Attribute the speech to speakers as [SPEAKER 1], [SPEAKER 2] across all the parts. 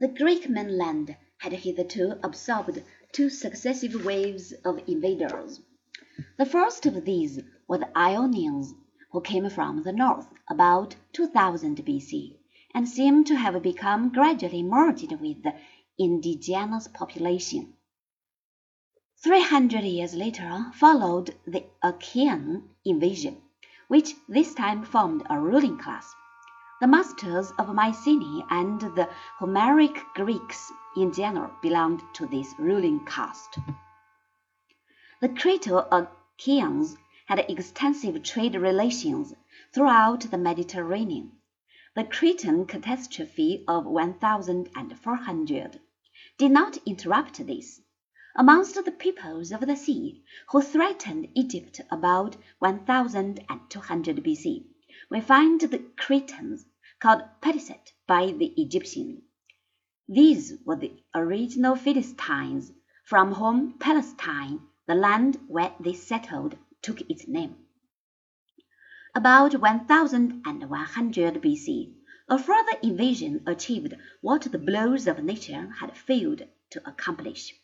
[SPEAKER 1] The Greek mainland had hitherto absorbed two successive waves of invaders. The first of these were the Ionians, who came from the north about 2000 B.C., and seem to have become gradually merged with the indigenous population. Three hundred years later followed the Achaean invasion, which this time formed a ruling class. The masters of Mycenae and the Homeric Greeks in general belonged to this ruling caste. The Creto-Achaeans had extensive trade relations throughout the Mediterranean. The Cretan catastrophe of 1400 did not interrupt this. Amongst the peoples of the sea who threatened Egypt about 1200 B.C., we find the Cretans, called Peliset by the Egyptians. These were the original Philistines, from whom Palestine, the land where they settled, took its name. About 1100 B.C., a further invasion achieved what the blows of nature had failed to accomplish.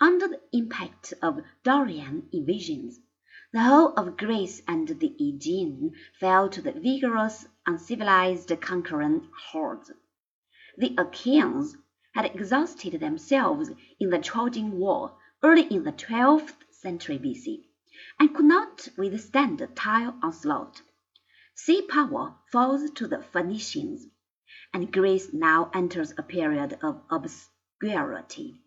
[SPEAKER 1] Under the impact of Dorian invasions, the whole of Greece and the Aegean fell to the vigorous, uncivilized conquering hordes. The Achaeans had exhausted themselves in the Trojan War early in the twelfth century B.C., and could not withstand the tile onslaught. Sea power falls to the Phoenicians, and Greece now enters a period of obscurity.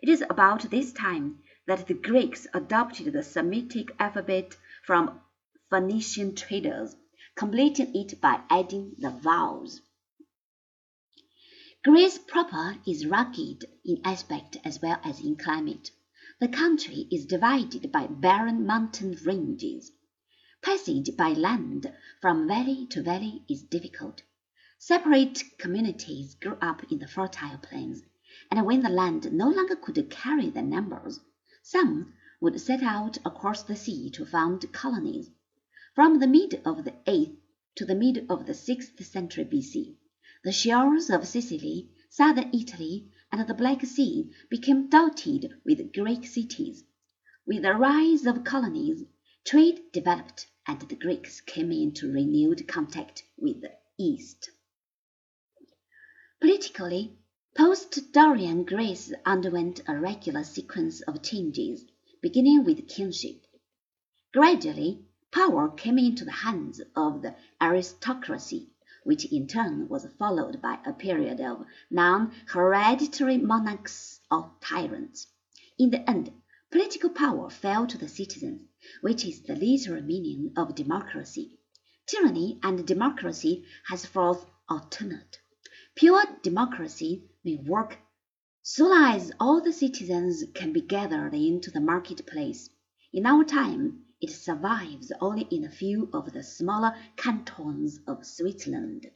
[SPEAKER 1] It is about this time that the Greeks adopted the Semitic alphabet from Phoenician traders, completing it by adding the vowels. Greece proper is rugged in aspect as well as in climate. The country is divided by barren mountain ranges. Passage by land from valley to valley is difficult. Separate communities grew up in the fertile plains and when the land no longer could carry their numbers, some would set out across the sea to found colonies. From the mid of the eighth to the mid of the sixth century B.C., the shores of Sicily, southern Italy, and the Black Sea became dotted with Greek cities. With the rise of colonies, trade developed and the Greeks came into renewed contact with the East. Politically, Post-Dorian Greece underwent a regular sequence of changes, beginning with kingship. Gradually, power came into the hands of the aristocracy, which in turn was followed by a period of non-hereditary monarchs or tyrants. In the end, political power fell to the citizens, which is the literal meaning of democracy. Tyranny and democracy has henceforth alternate. Pure democracy may work so long as all the citizens can be gathered into the market-place. In our time it survives only in a few of the smaller cantons of Switzerland.